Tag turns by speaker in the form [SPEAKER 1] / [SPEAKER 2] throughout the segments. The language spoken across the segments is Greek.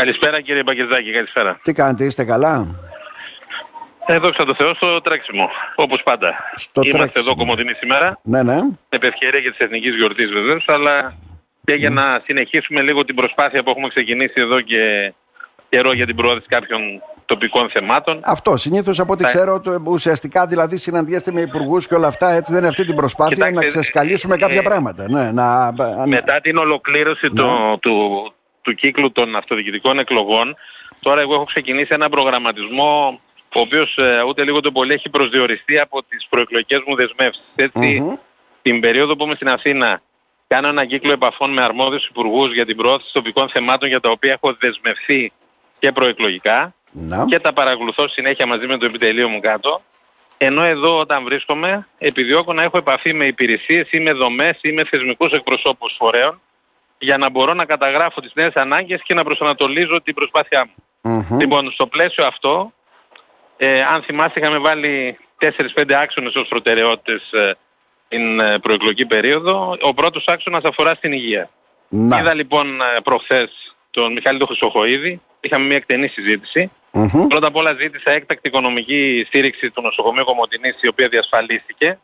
[SPEAKER 1] Καλησπέρα κύριε Μπαγκεζάκη, καλησπέρα.
[SPEAKER 2] Τι κάνετε, είστε καλά;
[SPEAKER 1] Εδώ δόξα τω Θεώ στο τρέξιμο, όπως πάντα.
[SPEAKER 2] Στο
[SPEAKER 1] Είμαστε
[SPEAKER 2] τρέξιμο.
[SPEAKER 1] εδώ κομμωτινή σήμερα,
[SPEAKER 2] Ναι, ναι.
[SPEAKER 1] επ' ευκαιρία και της Εθνικής Γιορτής βεβαίως, αλλά και για να συνεχίσουμε λίγο την προσπάθεια που έχουμε ξεκινήσει εδώ και καιρό για την προώθηση κάποιων τοπικών θεμάτων.
[SPEAKER 2] Αυτό συνήθως από ό,τι
[SPEAKER 1] Ναι.
[SPEAKER 2] ξέρω το, ουσιαστικά δηλαδή συναντιέστε με υπουργούς και όλα αυτά έτσι δεν είναι αυτή την προσπάθεια
[SPEAKER 1] Κοιτάξτε,
[SPEAKER 2] να ξεσκαλίσουμε κάποια
[SPEAKER 1] ε,
[SPEAKER 2] πράγματα. Ναι, να,
[SPEAKER 1] Μετά την ολοκλήρωση
[SPEAKER 2] Ναι.
[SPEAKER 1] του, του, του κύκλου των αυτοδιοικητικών εκλογών, τώρα εγώ έχω ξεκινήσει ένα προγραμματισμό ο οποίος ε, ούτε λίγο το πολύ έχει προσδιοριστεί από τις προεκλογικές μου δεσμεύσεις. Έτσι,
[SPEAKER 2] Μμμ.
[SPEAKER 1] την περίοδο που είμαι στην Αθήνα κάνω ένα κύκλο επαφών με αρμόδιους υπουργούς για την προώθηση τοπικών θεμάτων για τα οποία έχω δεσμευθεί και προεκλογικά
[SPEAKER 2] να.
[SPEAKER 1] και τα παρακολουθώ συνέχεια μαζί με το επιτελείο μου κάτω. Ενώ εδώ όταν βρίσκομαι επιδιώκω να έχω επαφή με υπηρεσίες ή με δομές ή με θεσμικούς εκπροσώπους φορέων για να μπορώ να καταγράφω τις νέες ανάγκες και να προσανατολίζω την προσπάθειά μου.
[SPEAKER 2] Μμμ.
[SPEAKER 1] Λοιπόν, στο πλαίσιο αυτό, ε, αν θυμάστε είχαμε βάλει 4-5 άξονες ως προτεραιότητες ε, την ε, προεκλογική περίοδο. Ο πρώτος άξονας αφορά στην υγεία.
[SPEAKER 2] Να.
[SPEAKER 1] Είδα λοιπόν ε, προχθές τον Μιχάλη τον Χρυσοχοίδη, είχαμε μια εκτενή συζήτηση.
[SPEAKER 2] Μμμ.
[SPEAKER 1] Πρώτα απ' όλα ζήτησα έκτακτη οικονομική στήριξη του νοσοκομείου Κομωτινής η οποία διασφαλίστηκε.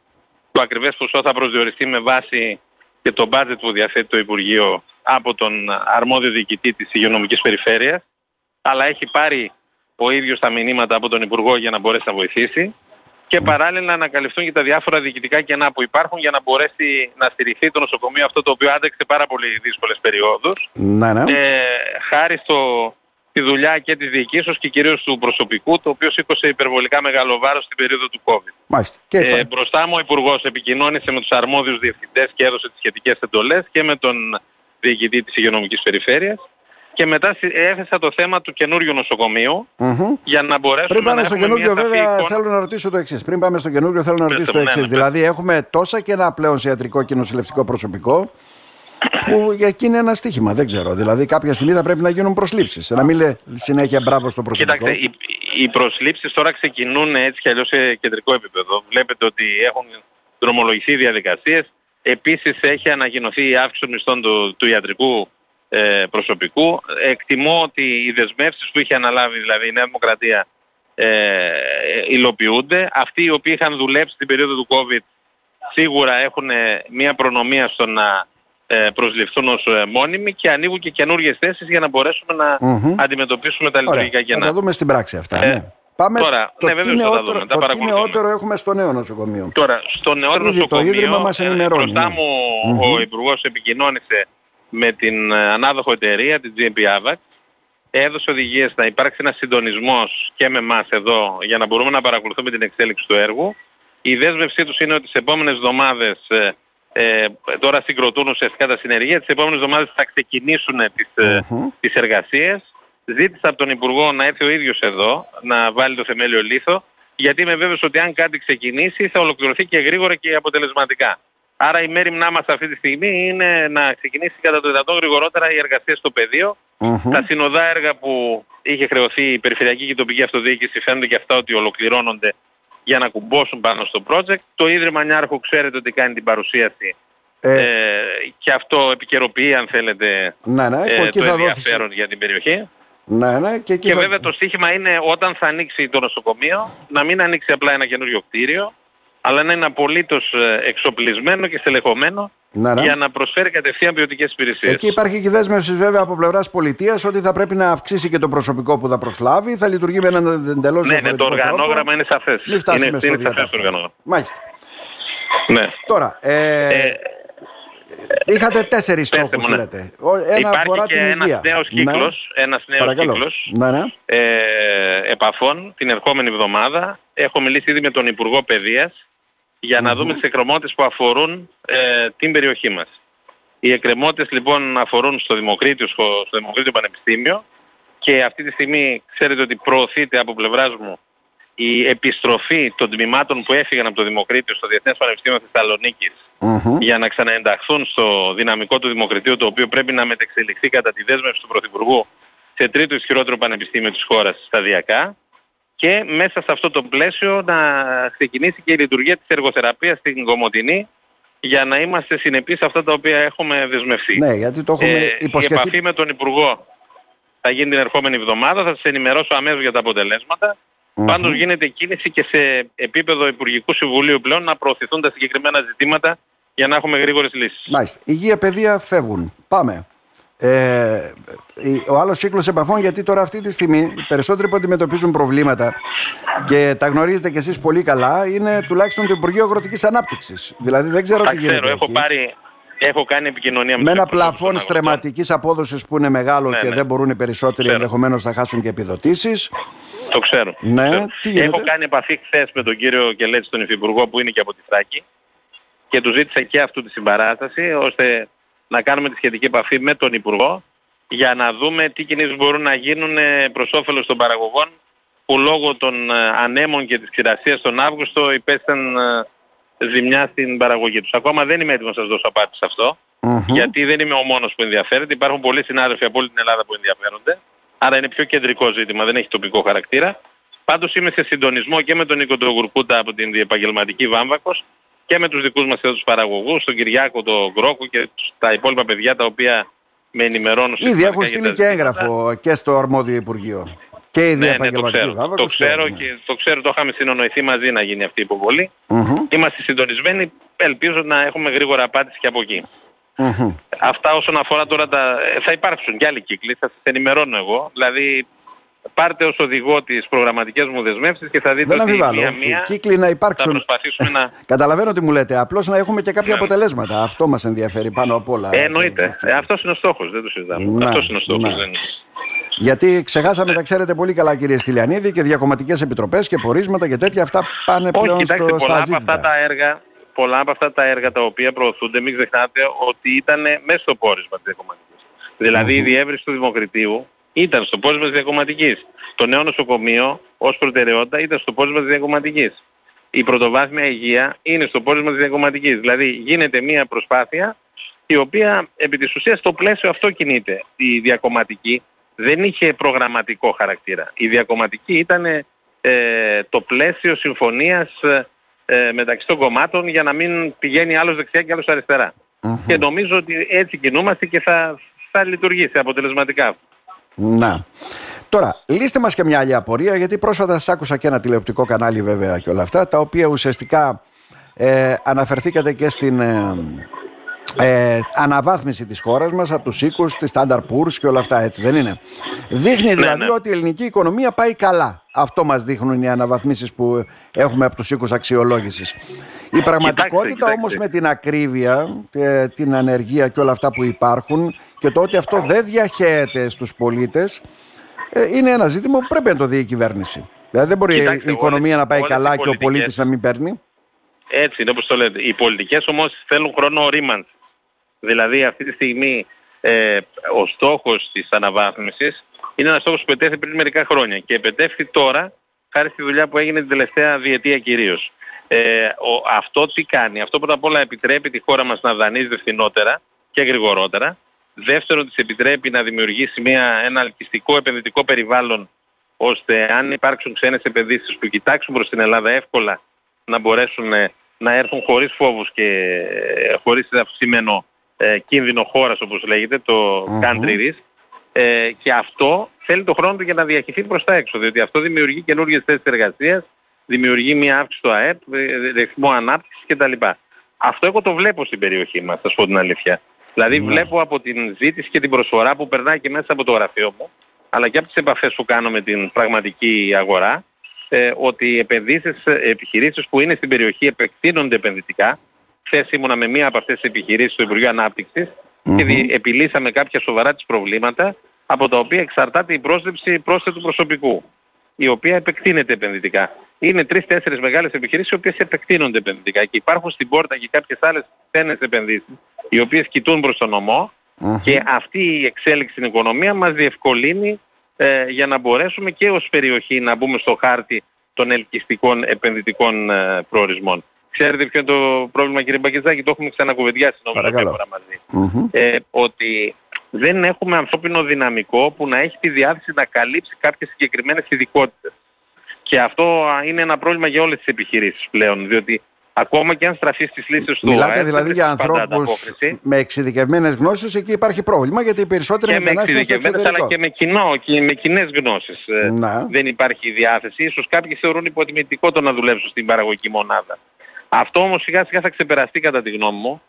[SPEAKER 1] Το ακριβές ποσό θα προσδιοριστεί με βάση και το budget που διαθέτει το Υπουργείο από τον αρμόδιο διοικητή της υγειονομικής περιφέρειας. Αλλά έχει πάρει ο ίδιος τα μηνύματα από τον Υπουργό για να μπορέσει να βοηθήσει. Και παράλληλα να ανακαλυφθούν και τα διάφορα διοικητικά κενά που υπάρχουν για να μπορέσει να στηριχθεί το νοσοκομείο αυτό το οποίο άντεξε πάρα πολύ δύσκολες περιόδους
[SPEAKER 2] Ναι, ναι.
[SPEAKER 1] ε, χάρη στο, τη δουλειά και της διοικήσεως και κυρίως του προσωπικού, το οποίο σήκωσε υπερβολικά μεγάλο βάρος στην περίοδο του COVID.
[SPEAKER 2] Μάλιστα. Και
[SPEAKER 1] Ε,
[SPEAKER 2] είπα-
[SPEAKER 1] μπροστά μου ο Υπουργός επικοινώνησε με τους αρμόδιους διευθυντές και έδωσε τις σχετικές εντολές και με τον διοικητή της υγειονομικής περιφέρειας. Και μετά συ- έθεσα το θέμα του καινούριου νοσοκομείου
[SPEAKER 2] Μμμ.
[SPEAKER 1] για να μπορέσουμε
[SPEAKER 2] Πριν πάμε
[SPEAKER 1] να
[SPEAKER 2] στο
[SPEAKER 1] έχουμε μια
[SPEAKER 2] καινούριο,
[SPEAKER 1] σαφή
[SPEAKER 2] βέβαια,
[SPEAKER 1] εικόνα.
[SPEAKER 2] θέλω να ρωτήσω το εξής. Πριν πάμε στο καινούριο, θέλω να
[SPEAKER 1] Πετε
[SPEAKER 2] ρωτήσω
[SPEAKER 1] μου,
[SPEAKER 2] το
[SPEAKER 1] ναι,
[SPEAKER 2] εξής.
[SPEAKER 1] ναι,
[SPEAKER 2] δηλαδή, έχουμε τόσα κενά πλέον σε ιατρικό και νοσηλευτικό προσωπικό, που για εκεί είναι ένα στίχημα. Δεν ξέρω. Δηλαδή, κάποια στιγμή θα πρέπει να γίνουν προσλήψεις. Να μην λέει συνέχεια μπράβο στο προσωπικό.
[SPEAKER 1] Κοιτάξτε, οι, οι προσλήψεις τώρα ξεκινούν έτσι κι αλλιώς σε κεντρικό επίπεδο. Βλέπετε ότι έχουν δρομολογηθεί διαδικασίες. Επίσης έχει ανακοινωθεί η αύξηση των μισθών του, του ιατρικού ε, προσωπικού. Εκτιμώ ότι οι δεσμεύσεις που είχε αναλάβει δηλαδή η Νέα Δημοκρατία ε, υλοποιούνται. Αυτοί οι οποίοι είχαν δουλέψει την περίοδο του COVID σίγουρα έχουν ε, μια προνομία στο να ε, προσληφθούν ως ε, μόνιμοι και ανοίγουν και καινούργιες θέσεις για να μπορέσουμε να
[SPEAKER 2] Μμμ.
[SPEAKER 1] αντιμετωπίσουμε τα λειτουργικά
[SPEAKER 2] Ωραία. Θα
[SPEAKER 1] κενά.
[SPEAKER 2] τα δούμε στην πράξη αυτά.
[SPEAKER 1] Ε,
[SPEAKER 2] ναι. Πάμε
[SPEAKER 1] τώρα,
[SPEAKER 2] το
[SPEAKER 1] ναι,
[SPEAKER 2] τι
[SPEAKER 1] βεβαίως θα τα
[SPEAKER 2] νεότερο,
[SPEAKER 1] δούμε, τα
[SPEAKER 2] το τι
[SPEAKER 1] παρακολουθούμε.
[SPEAKER 2] νεότερο έχουμε στο νέο νοσοκομείο.
[SPEAKER 1] Τώρα, στο νεότερο
[SPEAKER 2] Ήδη το
[SPEAKER 1] νοσοκομείο,
[SPEAKER 2] Ίδρυμα μας
[SPEAKER 1] ε,
[SPEAKER 2] ενημερώνει,
[SPEAKER 1] μπροστά
[SPEAKER 2] ναι.
[SPEAKER 1] μου
[SPEAKER 2] Μμμ.
[SPEAKER 1] ο Υπουργός επικοινώνησε με την ε, ανάδοχο εταιρεία, την GMP AVAC, έδωσε οδηγίες να υπάρξει ένας συντονισμός και με εμάς εδώ για να μπορούμε να παρακολουθούμε την εξέλιξη του έργου. Η δέσμευσή τους είναι ότι τις επόμενες εβδομάδες, ε, ε, τώρα συγκροτούν ουσιαστικά τα συνεργεία, τις επόμενες εβδομάδες θα ξεκινήσουν τις, ε,
[SPEAKER 2] Μμμ.
[SPEAKER 1] τις εργασίες. Ζήτησα από τον Υπουργό να έρθει ο ίδιος εδώ, να βάλει το θεμέλιο λίθο, γιατί είμαι βέβαιος ότι αν κάτι ξεκινήσει θα ολοκληρωθεί και γρήγορα και αποτελεσματικά. Άρα η μέρημνά μας αυτή τη στιγμή είναι να ξεκινήσει κατά το δυνατόν γρηγορότερα η εργασία στο πεδίο.
[SPEAKER 2] Μμμ.
[SPEAKER 1] Τα συνοδά έργα που είχε χρεωθεί η περιφερειακή και η τοπική αυτοδιοίκηση φαίνονται και αυτά ότι ολοκληρώνονται για να κουμπώσουν πάνω στο project. Το Ίδρυμα Νιάρχου ξέρετε ότι κάνει την παρουσίαση
[SPEAKER 2] Ε,
[SPEAKER 1] ε, και αυτό επικαιροποιεί αν θέλετε
[SPEAKER 2] ναι, ναι.
[SPEAKER 1] ε,
[SPEAKER 2] εκεί
[SPEAKER 1] το
[SPEAKER 2] θα δώσει.
[SPEAKER 1] ενδιαφέρον για την περιοχή.
[SPEAKER 2] Ναι, ναι. Και, εκεί
[SPEAKER 1] Και
[SPEAKER 2] θα-
[SPEAKER 1] βέβαια το στίχημα είναι όταν θα ανοίξει το νοσοκομείο να μην ανοίξει απλά ένα καινούριο κτίριο αλλά να είναι απολύτως ε, εξοπλισμένο και στελεχωμένο
[SPEAKER 2] Ναι, ναι.
[SPEAKER 1] για να προσφέρει κατευθείαν ποιοτικές υπηρεσίες.
[SPEAKER 2] Εκεί υπάρχει και η δέσμευση βέβαια από πλευράς πολιτείας ότι θα πρέπει να αυξήσει και το προσωπικό που θα προσλάβει, θα λειτουργεί με έναν εντελώς
[SPEAKER 1] ναι, ναι, το οργανόγραμμα είναι σαφές.
[SPEAKER 2] Μην φτάσουμε
[SPEAKER 1] είναι,
[SPEAKER 2] στο
[SPEAKER 1] είναι σαφές
[SPEAKER 2] διάτακτο.
[SPEAKER 1] το οργανόγραμμα.
[SPEAKER 2] Μάλιστα.
[SPEAKER 1] Ναι.
[SPEAKER 2] Τώρα, ε,
[SPEAKER 1] Ε,
[SPEAKER 2] είχατε τέσσερις
[SPEAKER 1] πέστε
[SPEAKER 2] στόχους,
[SPEAKER 1] μου, ναι.
[SPEAKER 2] λέτε. Ο- Ένα
[SPEAKER 1] Υπάρχει
[SPEAKER 2] αφορά
[SPEAKER 1] και
[SPEAKER 2] την
[SPEAKER 1] ένας
[SPEAKER 2] υγεία.
[SPEAKER 1] νέος
[SPEAKER 2] Ναι.
[SPEAKER 1] κύκλος, ένας νέος
[SPEAKER 2] Παρακαλώ.
[SPEAKER 1] κύκλος
[SPEAKER 2] Ναι, ναι.
[SPEAKER 1] ε, επαφών την ερχόμενη εβδομάδα. Έχω μιλήσει ήδη με τον Υπουργό Παιδείας για να δούμε τις εκκρεμότητες που αφορούν ε, την περιοχή μας. Οι εκκρεμότητες λοιπόν αφορούν στο Δημοκρίτιο, στο, στο Δημοκρίτιο Πανεπιστήμιο και αυτή τη στιγμή ξέρετε ότι προωθείται από πλευράς μου η επιστροφή των τμήματων που έφυγαν από το Δημοκρίτιο στο Διεθνές Πανεπιστήμιο Θεσσαλονίκης
[SPEAKER 2] Μμμ.
[SPEAKER 1] για να ξαναενταχθούν στο δυναμικό του Δημοκρατίου το οποίο πρέπει να μετεξελιχθεί κατά τη δέσμευση του Πρωθυπουργού σε τρίτο ισχυρότερο πανεπιστήμιο της χώρας σταδιακά και μέσα σε αυτό το πλαίσιο να ξεκινήσει και η λειτουργία της εργοθεραπείας στην Κομωτινή για να είμαστε συνεπείς σε αυτά τα οποία έχουμε δεσμευτεί.
[SPEAKER 2] Ναι, γιατί το έχουμε
[SPEAKER 1] Ε, η
[SPEAKER 2] υποσχεθεί.
[SPEAKER 1] επαφή με τον Υπουργό θα γίνει την ερχόμενη εβδομάδα, θα σας ενημερώσω αμέσως για τα αποτελέσματα. Πάντως γίνεται κίνηση και σε επίπεδο Υπουργικού Συμβουλίου πλέον να προωθηθούν τα συγκεκριμένα ζητήματα για να έχουμε γρήγορες λύσεις.
[SPEAKER 2] Μάλιστα. Υγεία, παιδεία φεύγουν. Πάμε. Ε, ο άλλος κύκλος επαφών, γιατί τώρα αυτή τη στιγμή οι περισσότεροι που αντιμετωπίζουν προβλήματα και τα γνωρίζετε κι εσείς πολύ καλά, είναι τουλάχιστον το Υπουργείο Αγροτικής Ανάπτυξης. Δηλαδή δεν ξέρω
[SPEAKER 1] τα
[SPEAKER 2] τι γίνεται.
[SPEAKER 1] Ξέρω, έχω, πάρει, έχω κάνει επικοινωνία
[SPEAKER 2] με Με ένα πλαφόν στρεματικής απόδοσης που είναι μεγάλο ναι, και ναι. δεν μπορούν οι περισσότεροι ενδεχομένως να χάσουν και επιδοτήσεις.
[SPEAKER 1] Το ξέρω.
[SPEAKER 2] Ναι,
[SPEAKER 1] Τι έχω κάνει επαφή χθες με τον κύριο Κελέτη, τον Υφυπουργό που είναι και από τη Θράκη και του ζήτησα και αυτού τη συμπαράσταση ώστε να κάνουμε τη σχετική επαφή με τον Υπουργό για να δούμε τι κινήσεις μπορούν να γίνουν ε, προς όφελος των παραγωγών που λόγω των ε, ανέμων και της ξηρασίας τον Αύγουστο υπέστησαν ε, ζημιά στην παραγωγή τους. Ακόμα δεν είμαι έτοιμος να σας δώσω απάντηση σε αυτό, γιατί δεν είμαι ο μόνος που ενδιαφέρεται. Υπάρχουν πολλοί συνάδελφοι από όλη την Ελλάδα που ενδιαφέρονται, άρα είναι πιο κεντρικό ζήτημα, δεν έχει τοπικό χαρακτήρα. Πάντως είμαι σε συντονισμό και με τον Νίκο Τρογουρκούτα από την επαγγελματική Βάμβακος και με τους δικούς μας εδώ τους παραγωγούς, τον Κυριάκο, τον Γκρόκο και τα υπόλοιπα παιδιά τα οποία με ενημερώνουν.
[SPEAKER 2] Ήδη έχουν στείλει και έγγραφο και στο αρμόδιο Υπουργείο. Και η
[SPEAKER 1] ναι, ναι, το ξέρω. το ξέρω και το ξέρω, το είχαμε συνονοηθεί μαζί να γίνει αυτή η υποβολή. Mm-hmm. Είμαστε συντονισμένοι, ελπίζω να έχουμε γρήγορα απάντηση και από εκεί. Mm-hmm. Αυτά όσον αφορά τώρα τα... Θα υπάρξουν και άλλοι κύκλοι, θα σας ενημερώνω εγώ. Δηλαδή πάρτε ως οδηγό τις προγραμματικές μου δεσμεύσεις και θα δείτε
[SPEAKER 2] Δεν
[SPEAKER 1] ότι
[SPEAKER 2] μία-μία κύκλοι να υπάρξουν.
[SPEAKER 1] θα προσπαθήσουμε να...
[SPEAKER 2] Καταλαβαίνω τι μου λέτε, απλώς να έχουμε και κάποια ναι. αποτελέσματα. Αυτό μας ενδιαφέρει πάνω απ' όλα.
[SPEAKER 1] Ε, εννοείται. Ε, αυτός είναι ο στόχος, δεν το συζητάμε. Να, αυτός είναι ο στόχος. Να. Δεν...
[SPEAKER 2] Γιατί ξεχάσαμε, τα ξέρετε πολύ καλά κύριε Στυλιανίδη και διακομματικές επιτροπές και πορίσματα και τέτοια αυτά πάνε
[SPEAKER 1] Όχι,
[SPEAKER 2] πλέον
[SPEAKER 1] κοιτάξτε,
[SPEAKER 2] στο,
[SPEAKER 1] πολλά από αυτά τα έργα πολλά από αυτά τα έργα τα οποία προωθούνται, μην ξεχνάτε ότι ήταν μέσα στο πόρισμα της διακομματικής. Δηλαδή η διεύρυνση του Δημοκρατίου ήταν στο πόρισμα της διακομματικής. Το νέο νοσοκομείο ως προτεραιότητα ήταν στο πόρισμα της διακομματικής. Η πρωτοβάθμια υγεία είναι στο πόρισμα της διακομματικής. Δηλαδή γίνεται μια προσπάθεια η οποία επί της ουσίας στο πλαίσιο αυτό κινείται. Η διακομματική δεν είχε προγραμματικό χαρακτήρα. Η διακομματική ήταν ε, το πλαίσιο συμφωνίας ε, μεταξύ των κομμάτων για να μην πηγαίνει άλλος δεξιά και άλλος Και νομίζω ότι έτσι κινούμαστε και θα, θα λειτουργήσει αποτελεσματικά.
[SPEAKER 2] Να. Τώρα, λύστε μας και μια άλλη απορία, γιατί πρόσφατα σας άκουσα και ένα τηλεοπτικό κανάλι βέβαια και όλα αυτά, τα οποία ουσιαστικά ε, αναφερθήκατε και στην ε, ε, αναβάθμιση της χώρας μας από τους οίκους, τη Standard Poor's και όλα αυτά έτσι δεν είναι. Δείχνει ναι, δηλαδή ναι. ότι η ελληνική οικονομία πάει καλά. Αυτό μας δείχνουν οι αναβαθμίσεις που έχουμε από τους οίκους αξιολόγησης. Η πραγματικότητα κοιτάξτε, όμως με την ακρίβεια, ε, την ανεργία και όλα αυτά που υπάρχουν και το ότι αυτό δεν διαχέεται στους πολίτες ε, είναι ένα ζήτημα που πρέπει να το δει η κυβέρνηση. Δηλαδή δεν μπορεί η οικονομία να πάει καλά και ο πολίτης να μην παίρνει.
[SPEAKER 1] Έτσι είναι όπως το λέτε. Οι πολιτικές όμως θέλουν χρόνο ορίμανση. Δηλαδή αυτή τη στιγμή ε, ο στόχος της αναβάθμισης είναι ένας στόχος που πετέφθη πριν μερικά χρόνια και πετέφθη τώρα χάρη στη δουλειά που έγινε την τελευταία διετία κυρίως. Ε, ο, αυτό τι κάνει. Αυτό πρώτα απ' όλα επιτρέπει τη χώρα μας να δανείζεται φθηνότερα και γρηγορότερα. Δεύτερον, της επιτρέπει να δημιουργήσει μια, ένα ελκυστικό επενδυτικό περιβάλλον ώστε αν υπάρξουν ξένες επενδύσεις που κοιτάξουν προς την Ελλάδα εύκολα να μπορέσουν ε, να έρθουν χωρίς φόβους και ε, χωρίς αυξημένο ε, κίνδυνο χώρας όπως λέγεται, το country risk. Ε, και αυτό θέλει το χρόνο του για να διαχειριστεί προς τα έξω, διότι αυτό δημιουργεί καινούργιες θέσεις εργασίας, δημιουργεί μια αύξηση στο ΑΕΠ, ρυθμό ανάπτυξης κτλ. Αυτό εγώ το βλέπω στην περιοχή μας, θα σου πω την αλήθεια. Δηλαδή βλέπω από την ζήτηση και την προσφορά που περνάει και μέσα από το γραφείο μου, αλλά και από τις επαφές που κάνω με την πραγματική αγορά, ε, ότι οι επενδύσεις, ε, επιχειρήσεις που είναι στην περιοχή επεκτείνονται επενδυτικά. Χθες ήμουνα με μία από αυτές τις επιχειρήσεις του Υπουργείου και επιλύσαμε κάποια σοβαρά της προβλήματα από τα οποία εξαρτάται η πρόσληψη πρόσθετου προσωπικού η οποία επεκτείνεται επενδυτικά. Είναι τρεις-τέσσερις μεγάλες επιχειρήσεις οι οποίες επεκτείνονται επενδυτικά και υπάρχουν στην πόρτα και κάποιες άλλες ξένες επενδύσεις οι οποίες κοιτούν προς τον νομο και αυτή η εξέλιξη στην οικονομία μας διευκολύνει ε, για να μπορέσουμε και ως περιοχή να μπούμε στο χάρτη των ελκυστικών επενδυτικών ε, προορισμών. Ξέρετε ποιο είναι το πρόβλημα κύριε Μπακετζάκη, το έχουμε ξανακουβεντιάσει νομίζω μια φορά Ε, ότι δεν έχουμε ανθρώπινο δυναμικό που να έχει τη διάθεση να καλύψει κάποιες συγκεκριμένες ειδικότητες. Και αυτό είναι ένα πρόβλημα για όλες τις επιχειρήσεις πλέον, διότι Ακόμα και αν στραφεί στις λύσεις του
[SPEAKER 2] Μιλάτε δηλαδή για ανθρώπους με εξειδικευμένες γνώσεις, εκεί υπάρχει πρόβλημα γιατί οι περισσότεροι
[SPEAKER 1] και με εξειδικευμένες αλλά και με, κοινό, και με κοινές γνώσεις ε, δεν υπάρχει διάθεση. Ίσως κάποιοι θεωρούν υποτιμητικό το να δουλέψουν στην παραγωγική μονάδα. Αυτό όμως σιγά σιγά θα ξεπεραστεί κατά τη γνώμη μου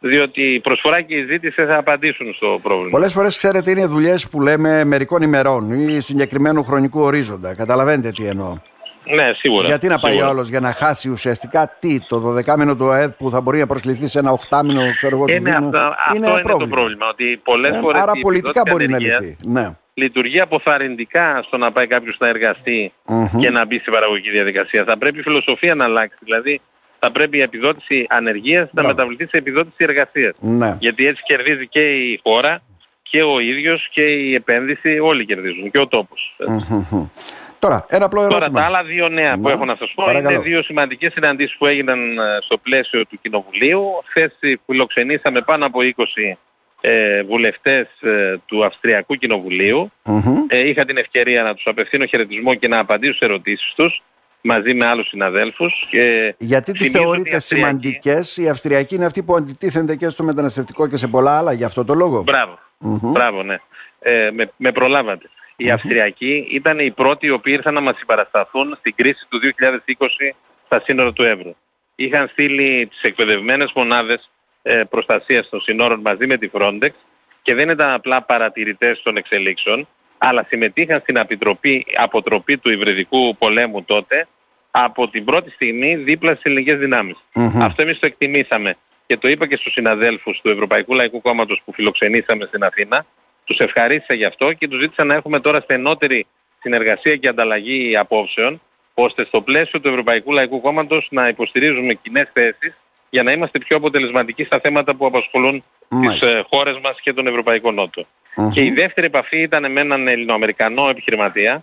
[SPEAKER 1] διότι η προσφορά και η ζήτηση θα απαντήσουν στο πρόβλημα.
[SPEAKER 2] Πολλές φορές ξέρετε είναι δουλειές που λέμε μερικών ημερών ή συγκεκριμένου χρονικού ορίζοντα. Καταλαβαίνετε τι εννοώ.
[SPEAKER 1] Ναι, σίγουρα.
[SPEAKER 2] Γιατί να πάει
[SPEAKER 1] όλο
[SPEAKER 2] για να χάσει ουσιαστικά τι, το 12 μήνο του ΑΕΔ που θα μπορεί να προσκληθεί σε ένα 8 μήνο ξέρω εγώ,
[SPEAKER 1] είναι, αυτό, είναι, αυτό είναι το πρόβλημα. Ότι πολλές ε, φορές
[SPEAKER 2] άρα πολιτικά μπορεί να λυθεί. Ναι.
[SPEAKER 1] Λειτουργεί αποθαρρυντικά στο να πάει κάποιος να εργαστει και να μπει στην παραγωγική διαδικασία. Θα πρέπει η φιλοσοφία να αλλάξει. Δηλαδή θα πρέπει η επιδότηση ανεργίας να μεταβληθεί σε επιδότηση εργασίας.
[SPEAKER 2] Ναι.
[SPEAKER 1] Γιατί έτσι κερδίζει και η χώρα και ο ίδιος και η επένδυση, όλοι κερδίζουν και ο τοπος
[SPEAKER 2] Τώρα, ένα απλό
[SPEAKER 1] ερώτημα. Τώρα τα άλλα δύο νέα που έχω να σας πω είναι δύο σημαντικές συναντήσεις που έγιναν ε, στο πλαίσιο του Κοινοβουλίου. Χθες φιλοξενήσαμε πάνω από 20 ε, βουλευτές ε, του Αυστριακού Ε, είχα την ευκαιρία να τους απευθύνω χαιρετισμό και να απαντήσω σε ερωτήσεις τους μαζί με άλλους συναδέλφους. Και
[SPEAKER 2] Γιατί τις θεωρείτε σημαντικές, οι Αυστριακοί είναι αυτοί που αντιτίθενται και στο μεταναστευτικό και σε πολλά άλλα, για αυτό το λόγο.
[SPEAKER 1] Μπράβο, μπράβο ναι. Ε, με, με προλάβατε. Οι Αυστριακοί ήταν οι πρώτοι οι οποίοι ήρθαν να μας συμπαρασταθούν στην κρίση του 2020 στα σύνορα του Εύρου. Είχαν στείλει τις εκπαιδευμένες μονάδες ε, προστασίας των σύνορων μαζί με τη Frontex και δεν ήταν απλά παρατηρητές των εξελίξεων, αλλά συμμετείχαν στην αποτροπή, αποτροπή του υβριδικού πολέμου τότε από την πρώτη στιγμή δίπλα στις ελληνικές Αυτό εμείς το εκτιμήσαμε και το είπα και στους συναδέλφους του Ευρωπαϊκού Λαϊκού Κόμματος που φιλοξενήσαμε στην Αθήνα. Τους ευχαρίστησα γι' αυτό και τους ζήτησα να έχουμε τώρα στενότερη συνεργασία και ανταλλαγή απόψεων ώστε στο πλαίσιο του Ευρωπαϊκού Λαϊκού Κόμματος να υποστηρίζουμε κοινές θέσεις για να είμαστε πιο αποτελεσματικοί στα θέματα που απασχολούν τις ε, χώρες μας και τον Ευρωπαϊκό Και η δεύτερη επαφή ήταν με έναν Ελληνοαμερικανό επιχειρηματία,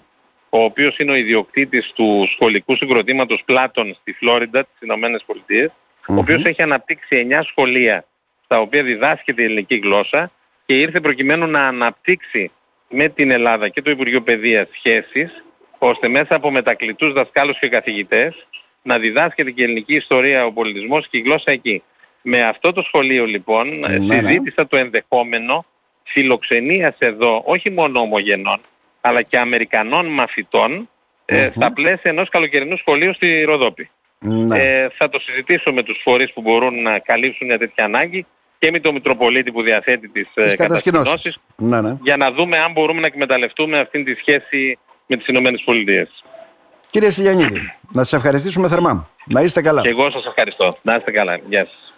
[SPEAKER 1] ο οποίος είναι ο ιδιοκτήτης του σχολικού συγκροτήματος Πλάτων στη Φλόριντα, στις Ηνωμένες Πολιτείες, ο οποίος έχει αναπτύξει 9 σχολεία στα οποία διδάσκεται η ελληνική γλώσσα και ήρθε προκειμένου να αναπτύξει με την Ελλάδα και το Υπουργείο Παιδείας σχέσεις, ώστε μέσα από μετακλητούς δασκάλους και καθηγητές να διδάσκεται και η ελληνική ιστορία, ο πολιτισμός και η γλώσσα εκεί. Με αυτό το σχολείο λοιπόν ναι, ναι. συζήτησα το ενδεχόμενο φιλοξενίας εδώ όχι μόνο ομογενών αλλά και Αμερικανών μαθητών ε, στα πλαίσια ενός καλοκαιρινού σχολείου στη Ροδόπη. Ναι. Ε, θα το συζητήσω με τους φορείς που μπορούν να καλύψουν μια τέτοια ανάγκη και με τον Μητροπολίτη που διαθέτει τις, τις κατασκηνώσεις για να δούμε αν μπορούμε να εκμεταλλευτούμε αυτήν τη σχέση με τις Ηνωμένες Πολιτείες.
[SPEAKER 2] Κύριε Σιλιανίδη, να σας ευχαριστήσουμε θερμά. Να είστε καλά.
[SPEAKER 1] Και εγώ σας ευχαριστώ. Να είστε καλά. Γεια σας.